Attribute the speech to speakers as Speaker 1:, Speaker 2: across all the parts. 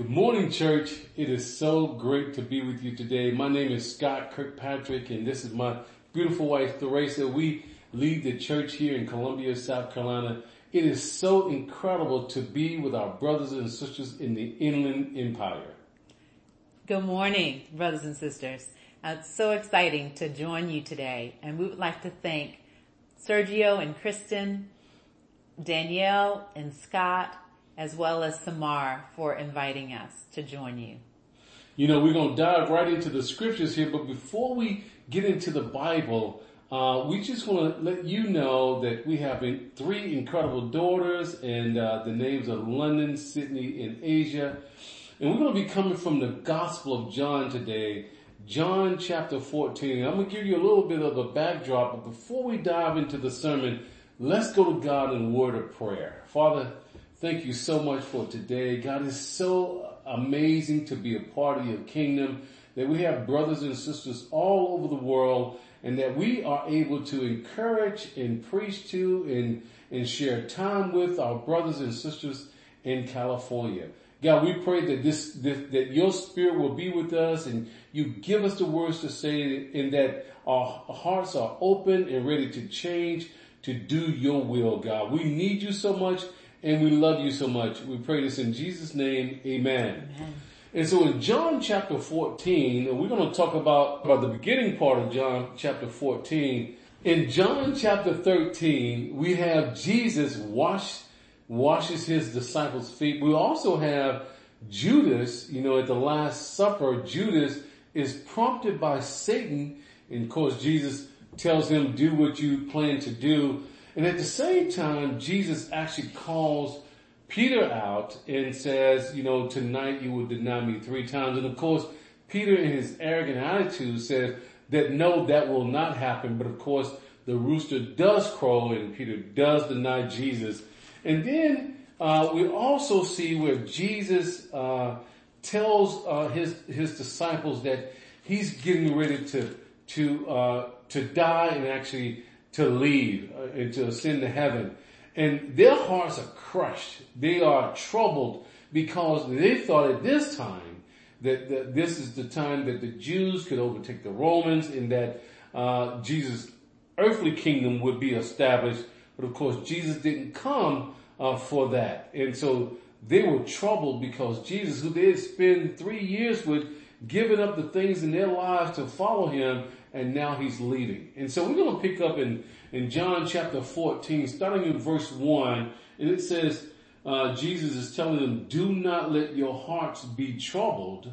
Speaker 1: Good morning, church. It is so great to be with you today. My name is Scott Kirkpatrick, and this is my beautiful wife, Theresa. We lead the church here in Columbia, South Carolina. It is so incredible to be with our brothers and sisters in the Inland Empire.
Speaker 2: Good morning, brothers and sisters. Uh, it's so exciting to join you today, and we would like to thank Sergio and Kristen, Danielle and Scott, as well as Samar for inviting us to join you.
Speaker 1: You know, we're going to dive right into the scriptures here, but before we get into the Bible, uh, we just want to let you know that we have three incredible daughters, and uh, the names are London, Sydney, and Asia. And we're going to be coming from the Gospel of John today, John chapter 14. I'm going to give you a little bit of a backdrop, but before we dive into the sermon, let's go to God in word of prayer. Father, Thank you so much for today. God is so amazing to be a part of your kingdom that we have brothers and sisters all over the world and that we are able to encourage and preach to and, and share time with our brothers and sisters in California. God, we pray that this, this, that your spirit will be with us and you give us the words to say and that our hearts are open and ready to change to do your will, God. We need you so much and we love you so much. We pray this in Jesus name. Amen. Amen. And so in John chapter 14, we're going to talk about, about the beginning part of John chapter 14. In John chapter 13, we have Jesus wash, washes his disciples' feet. We also have Judas, you know, at the Last Supper, Judas is prompted by Satan. And of course, Jesus tells him, do what you plan to do. And at the same time, Jesus actually calls Peter out and says, you know, tonight you will deny me three times. And of course, Peter in his arrogant attitude says that no, that will not happen. But of course, the rooster does crow and Peter does deny Jesus. And then, uh, we also see where Jesus, uh, tells, uh, his, his disciples that he's getting ready to, to, uh, to die and actually to leave uh, and to ascend to heaven. And their hearts are crushed. They are troubled because they thought at this time that, that this is the time that the Jews could overtake the Romans and that uh, Jesus' earthly kingdom would be established. But of course, Jesus didn't come uh, for that. And so they were troubled because Jesus, who they had spent three years with, giving up the things in their lives to follow him, and now he's leaving. And so we're going to pick up in, in John chapter 14, starting in verse 1, and it says, uh, Jesus is telling them, do not let your hearts be troubled.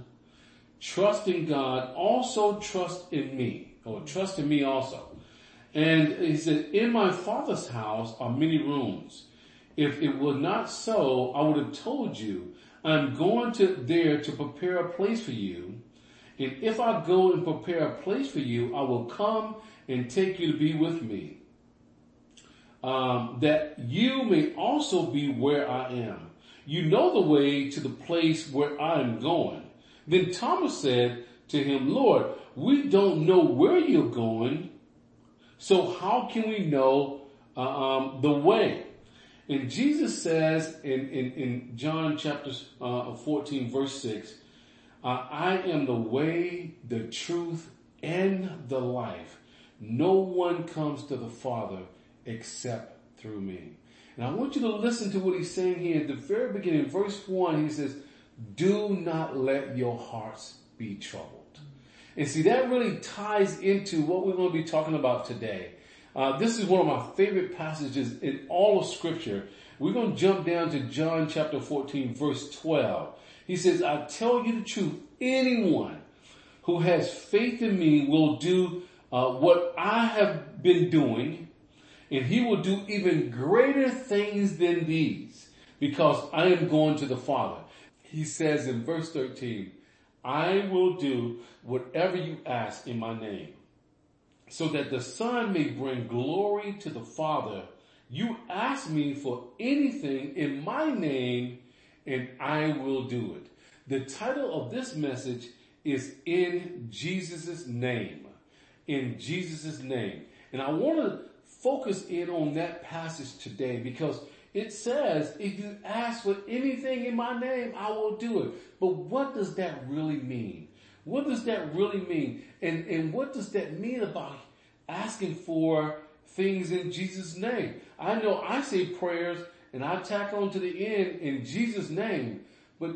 Speaker 1: Trust in God. Also trust in me, or trust in me also. And he said, in my father's house are many rooms. If it were not so, I would have told you, I'm going to there to prepare a place for you. And if I go and prepare a place for you, I will come and take you to be with me. Um, that you may also be where I am. You know the way to the place where I am going. Then Thomas said to him, Lord, we don't know where you're going, so how can we know uh, um, the way? And Jesus says in, in, in John chapter uh, 14 verse 6, uh, I am the way, the truth, and the life. No one comes to the Father except through me. And I want you to listen to what he's saying here at the very beginning, verse one, he says, do not let your hearts be troubled. And see, that really ties into what we're going to be talking about today. Uh, this is one of my favorite passages in all of scripture. We're going to jump down to John chapter 14 verse 12. He says, I tell you the truth, anyone who has faith in me will do uh, what I have been doing, and he will do even greater things than these because I am going to the Father. He says in verse 13, I will do whatever you ask in my name so that the son may bring glory to the father. You ask me for anything in my name and I will do it. The title of this message is in Jesus' name. In Jesus' name. And I want to focus in on that passage today because It says, if you ask for anything in my name, I will do it. But what does that really mean? What does that really mean? And, and what does that mean about asking for things in Jesus' name? I know I say prayers and I tack on to the end in Jesus' name, but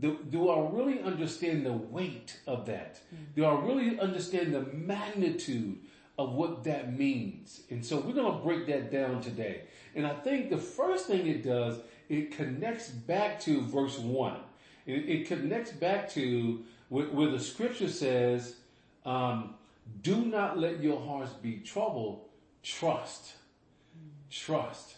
Speaker 1: do, do I really understand the weight of that? Do I really understand the magnitude of what that means? And so we're going to break that down today. And I think the first thing it does, it connects back to verse one. It, it connects back to where, where the scripture says, um, do not let your hearts be troubled. Trust. Trust.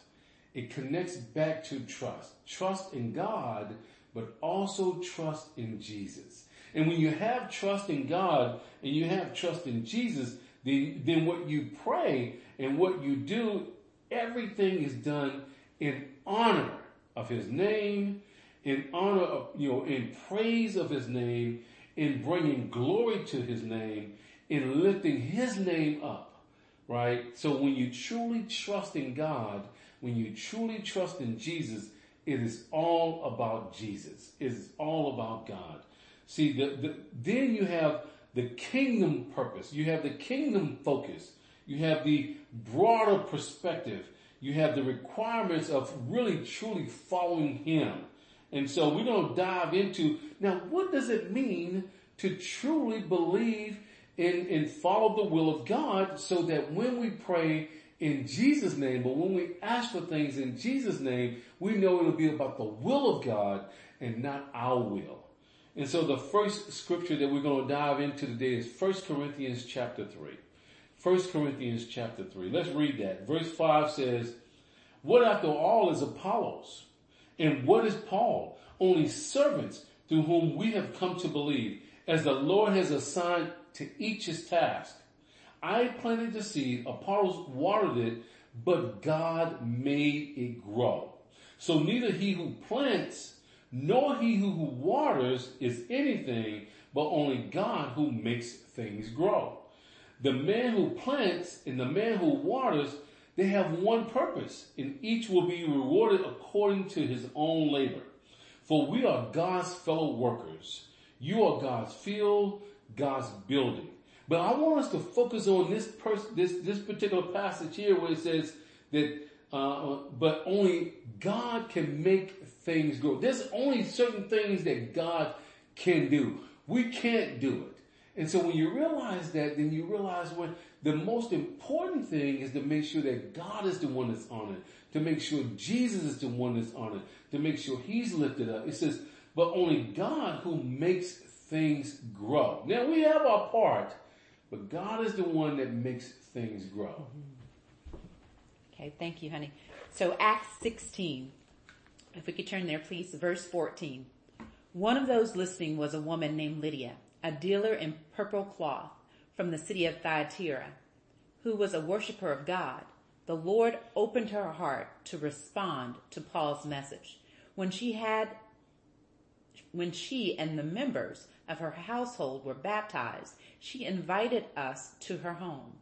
Speaker 1: It connects back to trust. Trust in God, but also trust in Jesus. And when you have trust in God and you have trust in Jesus, then, then what you pray and what you do, everything is done in honor of His name, in honor of, you know, in praise of His name, in bringing glory to His name, in lifting His name up, right? So when you truly trust in God, when you truly trust in Jesus, it is all about Jesus. It is all about God. See, the, the, then you have the kingdom purpose. You have the kingdom focus. You have the broader perspective. You have the requirements of really truly following Him. And so we're going to dive into now what does it mean to truly believe and, and follow the will of God so that when we pray in Jesus' name, but when we ask for things in Jesus' name, we know it'll be about the will of God and not our will. And so the first scripture that we're going to dive into today is 1 Corinthians chapter 3. 1 Corinthians chapter 3. Let's read that. Verse 5 says, What after all is Apollos? And what is Paul? Only servants through whom we have come to believe, as the Lord has assigned to each his task. I planted the seed, Apollos watered it, but God made it grow. So neither he who plants nor he who waters is anything, but only God who makes things grow. The man who plants and the man who waters, they have one purpose, and each will be rewarded according to his own labor. For we are God's fellow workers. You are God's field, God's building. But I want us to focus on this person, this, this particular passage here where it says that, uh, but only God can make things grow. There's only certain things that God can do. We can't do it. And so when you realize that, then you realize when the most important thing is to make sure that God is the one that's honored, to make sure Jesus is the one that's honored, to make sure he's lifted up. It says, but only God who makes things grow. Now we have our part, but God is the one that makes things grow.
Speaker 2: Okay, thank you, honey. So Acts 16, if we could turn there, please, verse 14. One of those listening was a woman named Lydia, a dealer in purple cloth from the city of Thyatira, who was a worshiper of God. The Lord opened her heart to respond to Paul's message. When she had, when she and the members of her household were baptized, she invited us to her home.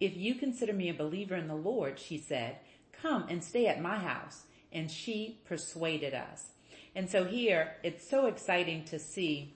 Speaker 2: If you consider me a believer in the Lord, she said, come and stay at my house. And she persuaded us. And so here, it's so exciting to see,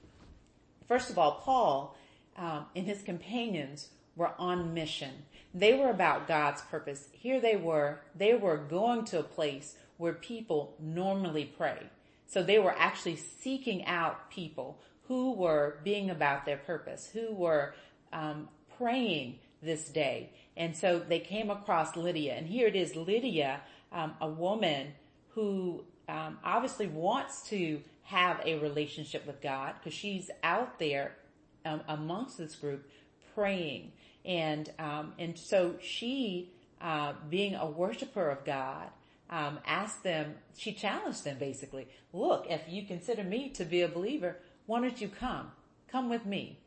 Speaker 2: first of all, Paul um, and his companions were on mission. They were about God's purpose. Here they were, they were going to a place where people normally pray. So they were actually seeking out people who were being about their purpose, who were um, praying this day. And so they came across Lydia. And here it is, Lydia, um, a woman who um, obviously wants to have a relationship with God because she's out there um, amongst this group praying. And, um, and so she, uh, being a worshiper of God, um, asked them, she challenged them basically, look, if you consider me to be a believer, why don't you come? Come with me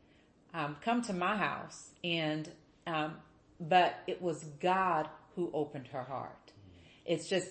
Speaker 2: um, come to my house and um, but it was God who opened her heart. It's just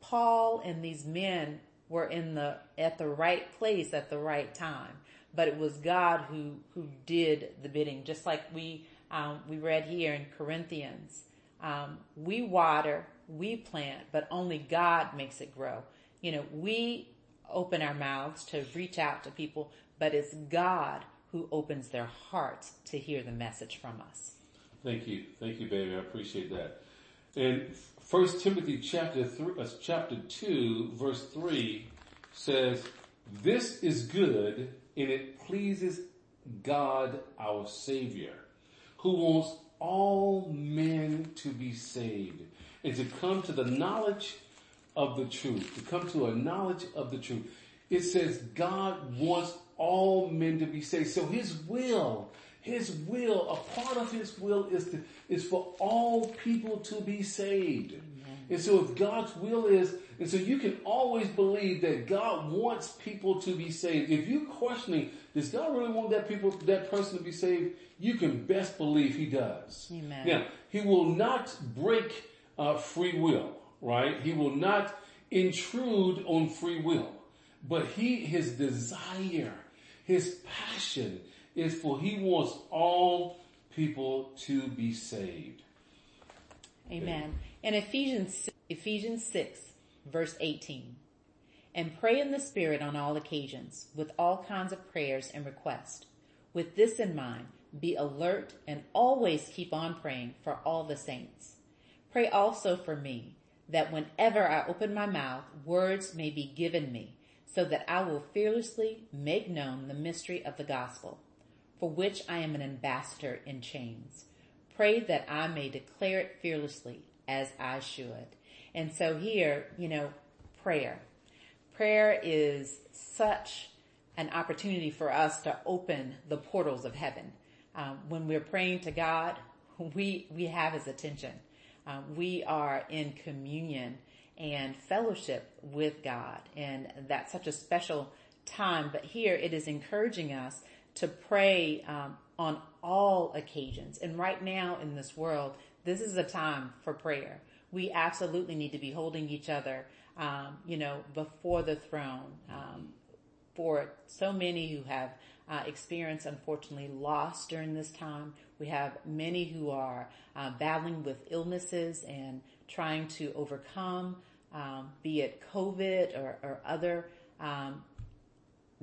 Speaker 2: Paul and these men were in the at the right place at the right time, but it was God who who did the bidding. Just like we um, we read here in Corinthians, um, we water, we plant, but only God makes it grow. You know, we open our mouths to reach out to people, but it's God who opens their hearts to hear the message from us.
Speaker 1: Thank you. Thank you, baby. I appreciate that. And First Timothy chapter three, uh, chapter two, verse three says, "This is good, and it pleases God our Savior, who wants all men to be saved and to come to the knowledge of the truth, to come to a knowledge of the truth. It says God wants all men to be saved. So his will, his will, a part of his will is to, is for all people to be saved. Amen. And so if God's will is, and so you can always believe that God wants people to be saved. If you're questioning, does God really want that people, that person to be saved? You can best believe he does.
Speaker 2: Amen.
Speaker 1: Now, he will not break uh, free will, right? He will not intrude on free will. But he, his desire, his passion is for he wants all people to be saved.
Speaker 2: Amen. In Ephesians, Ephesians 6 verse 18, and pray in the spirit on all occasions with all kinds of prayers and requests. With this in mind, be alert and always keep on praying for all the saints. Pray also for me that whenever I open my mouth, words may be given me so that I will fearlessly make known the mystery of the gospel, for which I am an ambassador in chains. Pray that I may declare it fearlessly as I should. And so here, you know, prayer. Prayer is such an opportunity for us to open the portals of heaven. Um, when we're praying to God, we, we have his attention. Um, we are in communion and fellowship with God. And that's such a special time. But here it is encouraging us to pray um, on all occasions. And right now in this world, this is a time for prayer. We absolutely need to be holding each other, um, you know, before the throne. Um, for so many who have uh, experienced, unfortunately, loss during this time. We have many who are uh, battling with illnesses and trying to overcome, um, be it COVID or, or other um,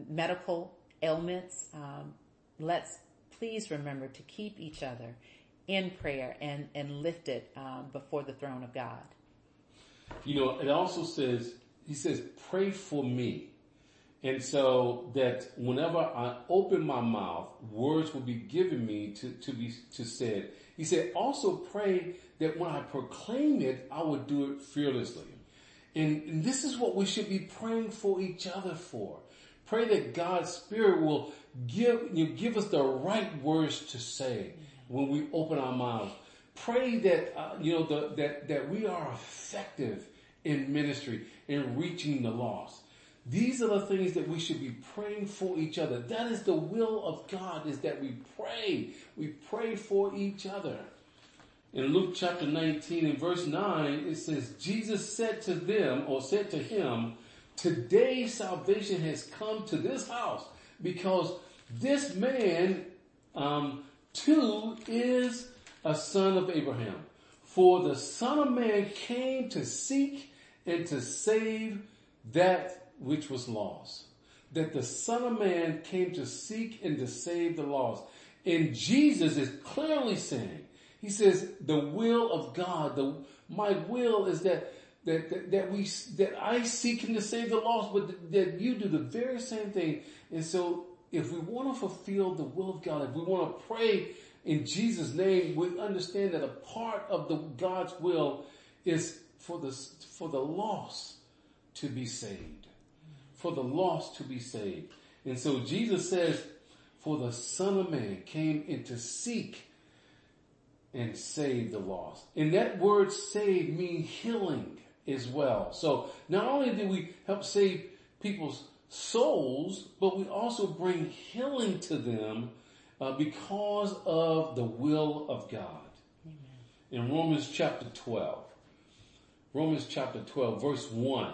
Speaker 2: medical ailments. Um, let's please remember to keep each other in prayer and, and lift it um, before the throne of God.
Speaker 1: You know, it also says, he says, pray for me. And so that whenever I open my mouth, words will be given me to, to be, to said. He said, also pray that when I proclaim it, I would do it fearlessly. And, and this is what we should be praying for each other for. Pray that God's Spirit will give, you give us the right words to say when we open our mouths. Pray that, uh, you know, the, that, that we are effective in ministry, in reaching the lost. These are the things that we should be praying for each other. That is the will of God is that we pray. We pray for each other. In Luke chapter 19 and verse 9, it says, Jesus said to them or said to him, today salvation has come to this house because this man, um, too is a son of Abraham. For the son of man came to seek and to save that which was lost. That the son of man came to seek and to save the lost. And Jesus is clearly saying, he says, the will of God, the, my will is that, that, that, that we, that I seek him to save the lost, but that you do the very same thing. And so if we want to fulfill the will of God, if we want to pray in Jesus name, we understand that a part of the God's will is for the, for the lost to be saved for the lost to be saved. And so Jesus says, for the son of man came in to seek and save the lost. And that word save means healing as well. So not only do we help save people's souls, but we also bring healing to them uh, because of the will of God. Amen. In Romans chapter 12, Romans chapter 12 verse 1,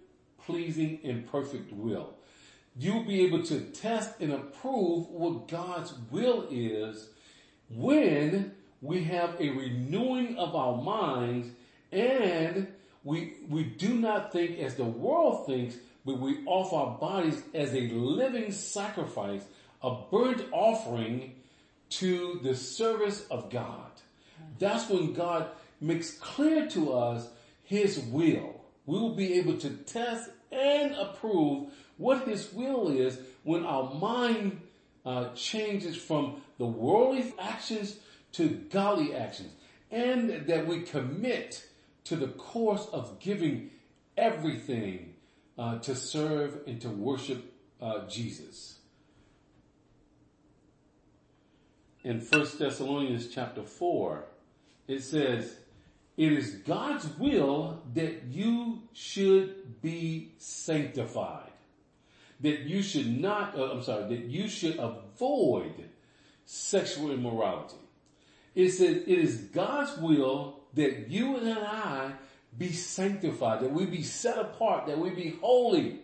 Speaker 1: pleasing, and perfect will. You'll be able to test and approve what God's will is when we have a renewing of our minds and we, we do not think as the world thinks, but we offer our bodies as a living sacrifice, a burnt offering to the service of God. That's when God makes clear to us His will. We will be able to test and approve what His will is when our mind uh, changes from the worldly actions to godly actions and that we commit to the course of giving everything uh, to serve and to worship uh, Jesus. In 1 Thessalonians chapter 4, it says, it is God's will that you should be sanctified. That you should not, uh, I'm sorry, that you should avoid sexual immorality. It says it is God's will that you and I be sanctified, that we be set apart, that we be holy,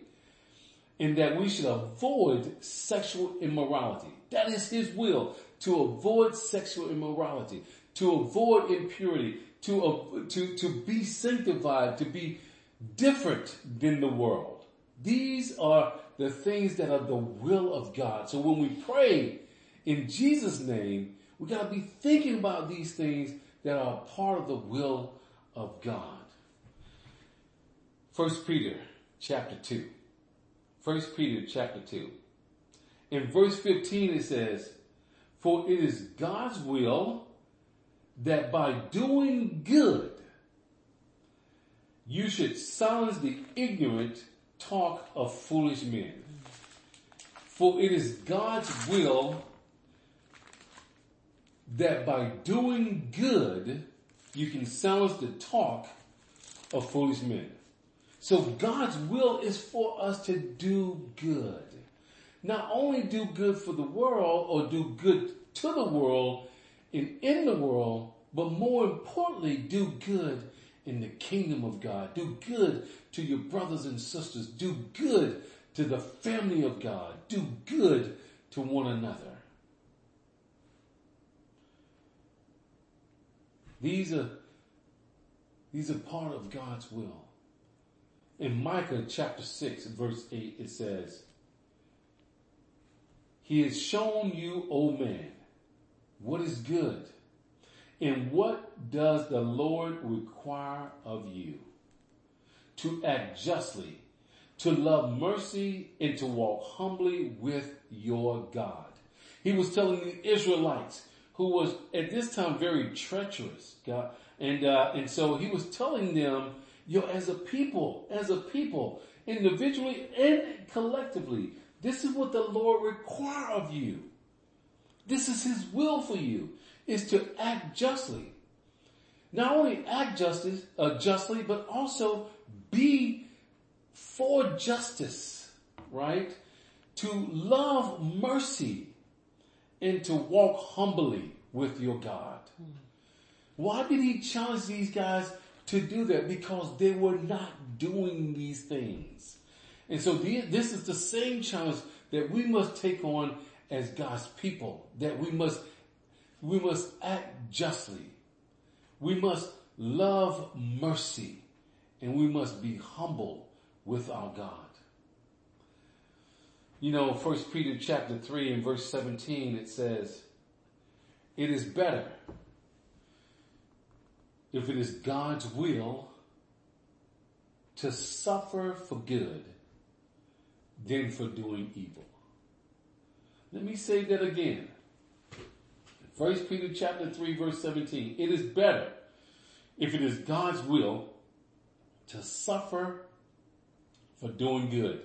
Speaker 1: and that we should avoid sexual immorality. That is His will, to avoid sexual immorality, to avoid impurity, to, uh, to, to be sanctified, to be different than the world. These are the things that are the will of God. So when we pray in Jesus' name, we gotta be thinking about these things that are part of the will of God. First Peter chapter 2. First Peter chapter 2. In verse 15 it says, For it is God's will that by doing good, you should silence the ignorant talk of foolish men. For it is God's will that by doing good, you can silence the talk of foolish men. So God's will is for us to do good. Not only do good for the world or do good to the world and in the world, but more importantly, do good in the kingdom of God. Do good to your brothers and sisters. Do good to the family of God. Do good to one another. These are, these are part of God's will. In Micah chapter 6 verse 8 it says, He has shown you, O man, what is good. And what does the Lord require of you? To act justly, to love mercy, and to walk humbly with your God. He was telling the Israelites, who was at this time very treacherous, God, and uh, and so he was telling them, you know, as a people, as a people, individually and collectively, this is what the Lord require of you. This is His will for you, is to act justly. Not only act justice, uh, justly, but also be for justice, right? To love mercy and to walk humbly with your God. Why did he challenge these guys to do that? Because they were not doing these things. And so this is the same challenge that we must take on as God's people, that we must, we must act justly. We must love mercy and we must be humble with our God. You know, First Peter chapter 3 and verse 17, it says, it is better if it is God's will to suffer for good than for doing evil. Let me say that again. First Peter chapter 3 verse 17. It is better if it is God's will to suffer for doing good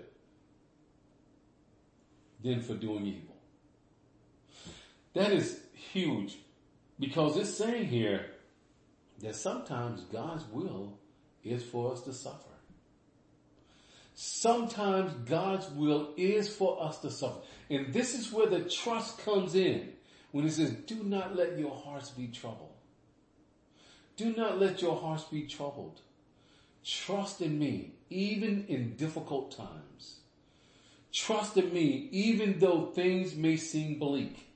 Speaker 1: than for doing evil. That is huge because it's saying here that sometimes God's will is for us to suffer. Sometimes God's will is for us to suffer. And this is where the trust comes in. When he says, do not let your hearts be troubled. Do not let your hearts be troubled. Trust in me, even in difficult times. Trust in me, even though things may seem bleak.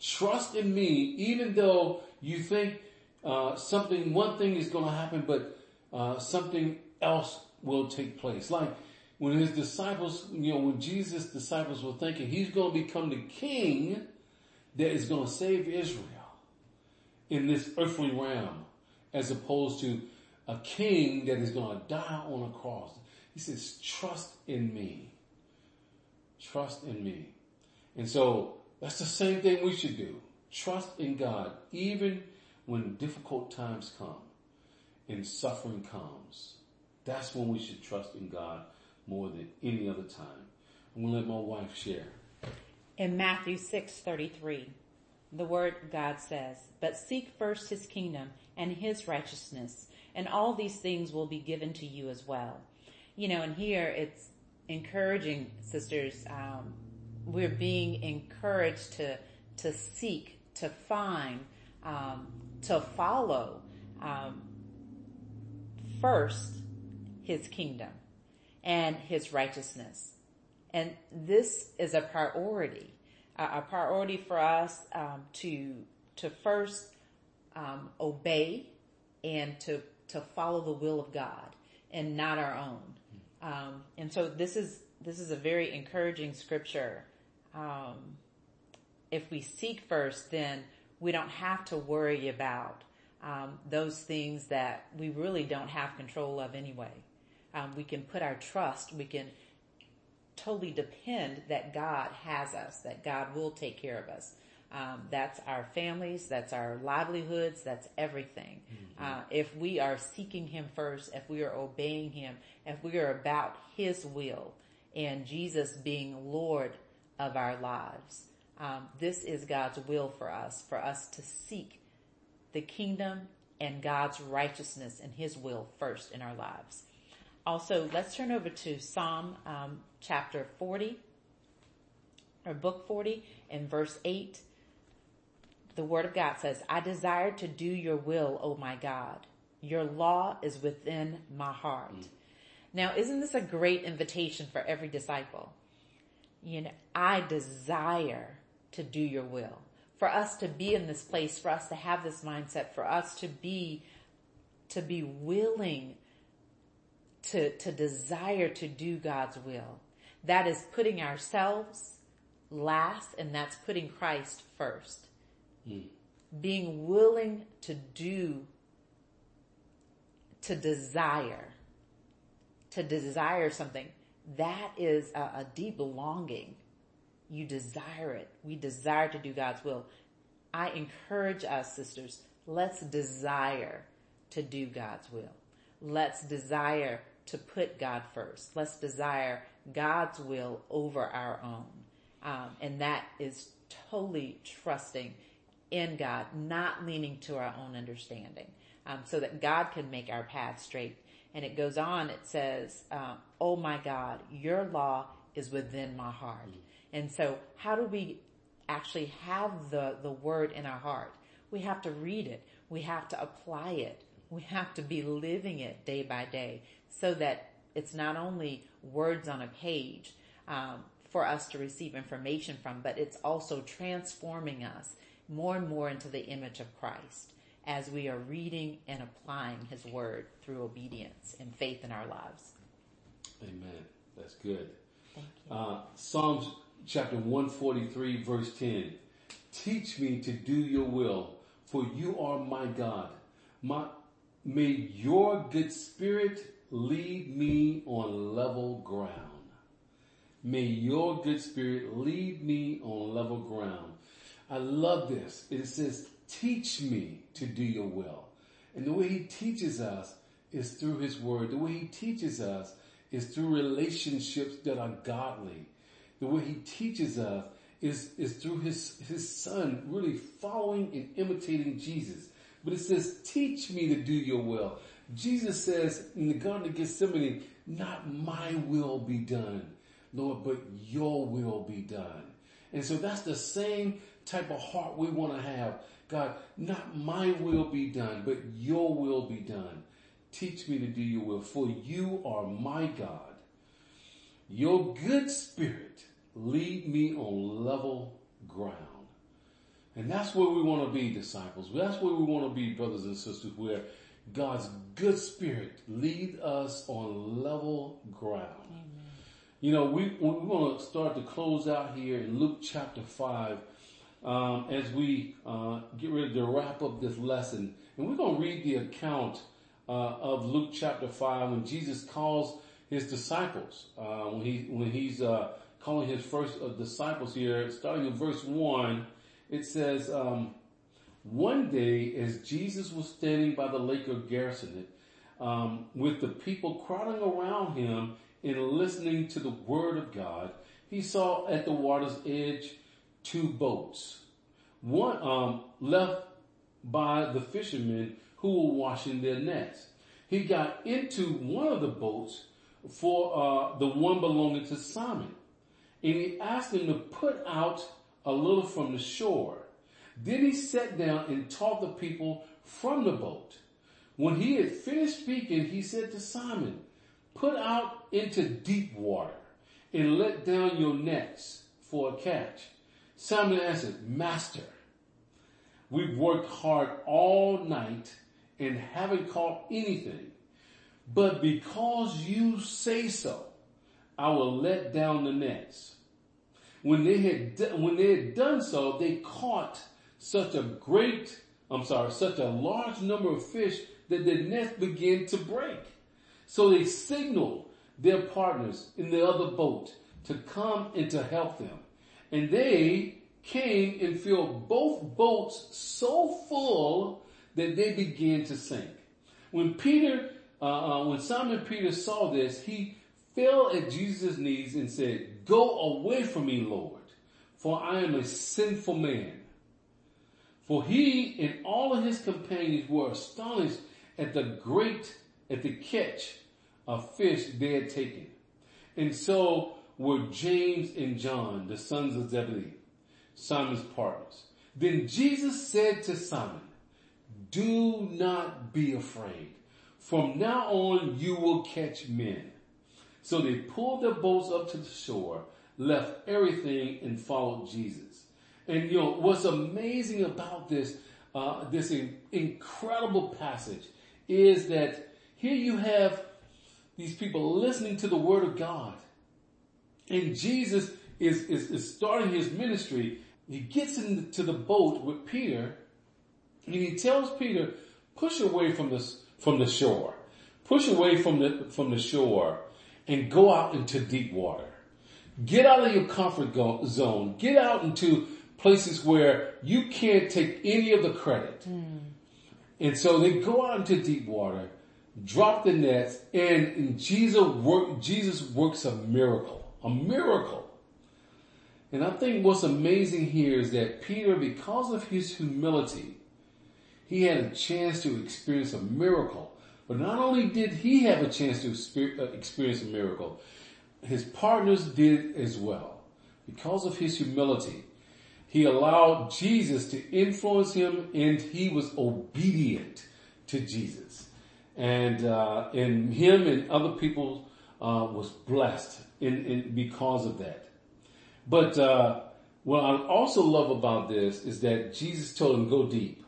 Speaker 1: Trust in me, even though you think uh, something, one thing is going to happen, but uh, something else will take place. Like when his disciples, you know, when Jesus' disciples were thinking he's going to become the king that is going to save Israel in this earthly realm, as opposed to a king that is going to die on a cross. He says, trust in me. Trust in me. And so that's the same thing we should do. Trust in God, even when difficult times come and suffering comes. That's when we should trust in God more than any other time. I'm going to let my wife share.
Speaker 2: In Matthew 6:33, the word God says, "But seek first his kingdom and his righteousness, and all these things will be given to you as well." You know, and here it's encouraging sisters. Um, we're being encouraged to to seek, to find, um, to follow um, first his kingdom and his righteousness. And this is a priority, a priority for us um, to to first um, obey and to to follow the will of God and not our own. Um, and so this is this is a very encouraging scripture. Um, if we seek first, then we don't have to worry about um, those things that we really don't have control of anyway. Um, we can put our trust, we can totally depend that God has us, that God will take care of us. Um, that's our families, that's our livelihoods, that's everything. Mm-hmm. Uh, if we are seeking Him first, if we are obeying Him, if we are about His will, and Jesus being Lord of our lives, um, this is God's will for us, for us to seek the kingdom and God's righteousness and His will first in our lives. Also, let's turn over to Psalm um, chapter 40, or book 40, and verse 8. The word of God says, I desire to do your will, O my God. Your law is within my heart. Mm. Now, isn't this a great invitation for every disciple? You know, I desire to do your will. For us to be in this place, for us to have this mindset, for us to be, to be willing to, to desire to do God's will. That is putting ourselves last and that's putting Christ first. Mm. Being willing to do, to desire, to desire something. That is a, a deep longing. You desire it. We desire to do God's will. I encourage us, sisters, let's desire to do God's will. Let's desire to put God first. Let's desire God's will over our own. Um, and that is totally trusting in God, not leaning to our own understanding, um, so that God can make our path straight. And it goes on, it says, uh, Oh my God, your law is within my heart. And so how do we actually have the, the word in our heart? We have to read it. We have to apply it. We have to be living it day by day so that it's not only words on a page um, for us to receive information from, but it's also transforming us more and more into the image of Christ as we are reading and applying His Word through obedience and faith in our lives.
Speaker 1: Amen. That's good. Thank you. Uh, Psalms chapter 143 verse 10. Teach me to do your will, for you are my God. My, may your good spirit lead me on level ground. May your good spirit lead me on level ground. I love this. It says, teach me to do your will. And the way he teaches us is through his word. The way he teaches us is through relationships that are godly. The way he teaches us is, is through his, his son really following and imitating Jesus. But it says, teach me to do your will. Jesus says in the Garden of Gethsemane, not my will be done, Lord, but your will be done. And so that's the same type of heart we want to have. God, not my will be done, but your will be done. Teach me to do your will, for you are my God. Your good spirit lead me on level ground. And that's where we want to be, disciples. That's where we want to be, brothers and sisters, where God's good spirit lead us on level ground. Amen. You know, we, we want to start to close out here in Luke chapter 5 um, as we uh, get ready to wrap up this lesson. And we're going to read the account uh, of Luke chapter 5 when Jesus calls his disciples, uh, when, he, when he's uh, calling his first uh, disciples here, starting in verse 1, it says, um, one day, as Jesus was standing by the lake of Gennesaret, um, with the people crowding around him and listening to the word of God, he saw at the water's edge two boats. One um, left by the fishermen who were washing their nets. He got into one of the boats for uh, the one belonging to Simon, and he asked him to put out a little from the shore. Then he sat down and taught the people from the boat. When he had finished speaking, he said to Simon, put out into deep water and let down your nets for a catch. Simon answered, Master, we've worked hard all night and haven't caught anything. But because you say so, I will let down the nets. When they had, when they had done so, they caught such a great, I'm sorry, such a large number of fish that the nets began to break. So they signaled their partners in the other boat to come and to help them. And they came and filled both boats so full that they began to sink. When Peter, uh, uh, when Simon Peter saw this, he fell at Jesus' knees and said, go away from me, Lord, for I am a sinful man. For he and all of his companions were astonished at the great, at the catch of fish they had taken. And so were James and John, the sons of Zebedee, Simon's partners. Then Jesus said to Simon, do not be afraid. From now on you will catch men. So they pulled their boats up to the shore, left everything and followed Jesus. And you know, what's amazing about this, uh, this in, incredible passage is that here you have these people listening to the word of God. And Jesus is, is, is starting his ministry. He gets into the boat with Peter and he tells Peter, push away from the, from the shore. Push away from the, from the shore and go out into deep water. Get out of your comfort zone. Get out into places where you can't take any of the credit. Mm. And so they go out into deep water, drop the nets, and, and Jesus, work, Jesus works a miracle. A miracle. And I think what's amazing here is that Peter, because of his humility, he had a chance to experience a miracle. But not only did he have a chance to uh, experience a miracle, his partners did as well. Because of his humility, he allowed Jesus to influence him and he was obedient to Jesus. And, uh, and him and other people, uh, was blessed in, in, because of that. But, uh, what I also love about this is that Jesus told him, go deep.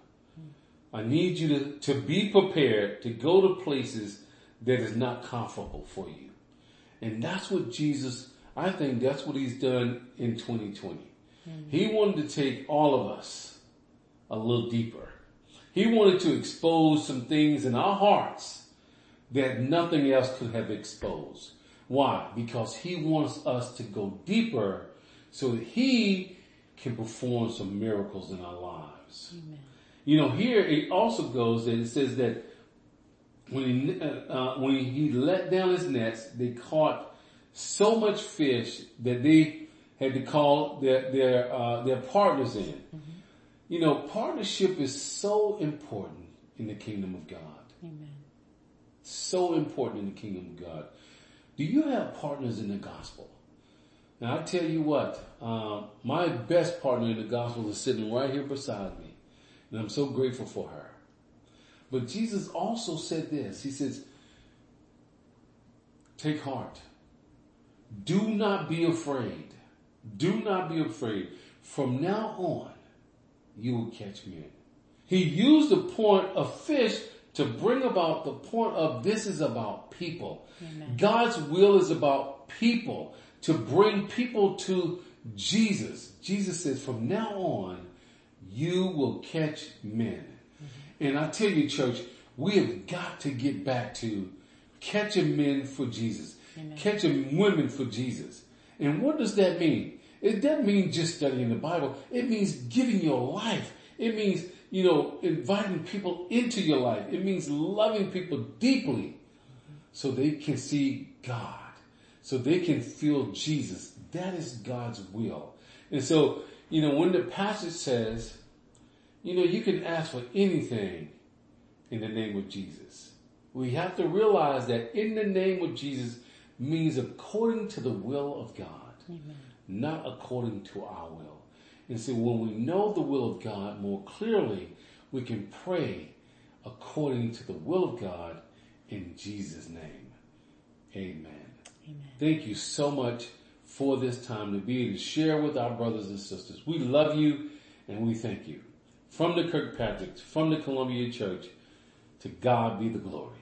Speaker 1: I need you to, to be prepared to go to places that is not comfortable for you. And that's what Jesus, I think that's what he's done in 2020. Mm-hmm. He wanted to take all of us a little deeper. He wanted to expose some things in our hearts that nothing else could have exposed. Why? Because he wants us to go deeper so that he can perform some miracles in our lives. Amen. You know, here it also goes that it says that when he, uh, uh, when he let down his nets, they caught so much fish that they had to call their their uh, their partners in. Mm-hmm. You know, partnership is so important in the kingdom of God. Amen. So important in the kingdom of God. Do you have partners in the gospel? Now I tell you what, uh, my best partner in the gospel is sitting right here beside me. And I'm so grateful for her. But Jesus also said this. He says, take heart. Do not be afraid. Do not be afraid. From now on, you will catch men. He used the point of fish to bring about the point of this is about people. Amen. God's will is about people to bring people to Jesus. Jesus says from now on, you will catch men. Mm-hmm. And I tell you church, we have got to get back to catching men for Jesus, Amen. catching women for Jesus. And what does that mean? It doesn't mean just studying the Bible. It means giving your life. It means, you know, inviting people into your life. It means loving people deeply so they can see God, so they can feel Jesus. That is God's will. And so, you know, when the passage says, you know, you can ask for anything in the name of Jesus. We have to realize that in the name of Jesus means according to the will of God. Amen not according to our will. And so when we know the will of God more clearly, we can pray according to the will of God in Jesus' name. Amen. Amen. Thank you so much for this time to be to share with our brothers and sisters. We love you and we thank you. From the Kirkpatricks, from the Columbia Church, to God be the glory.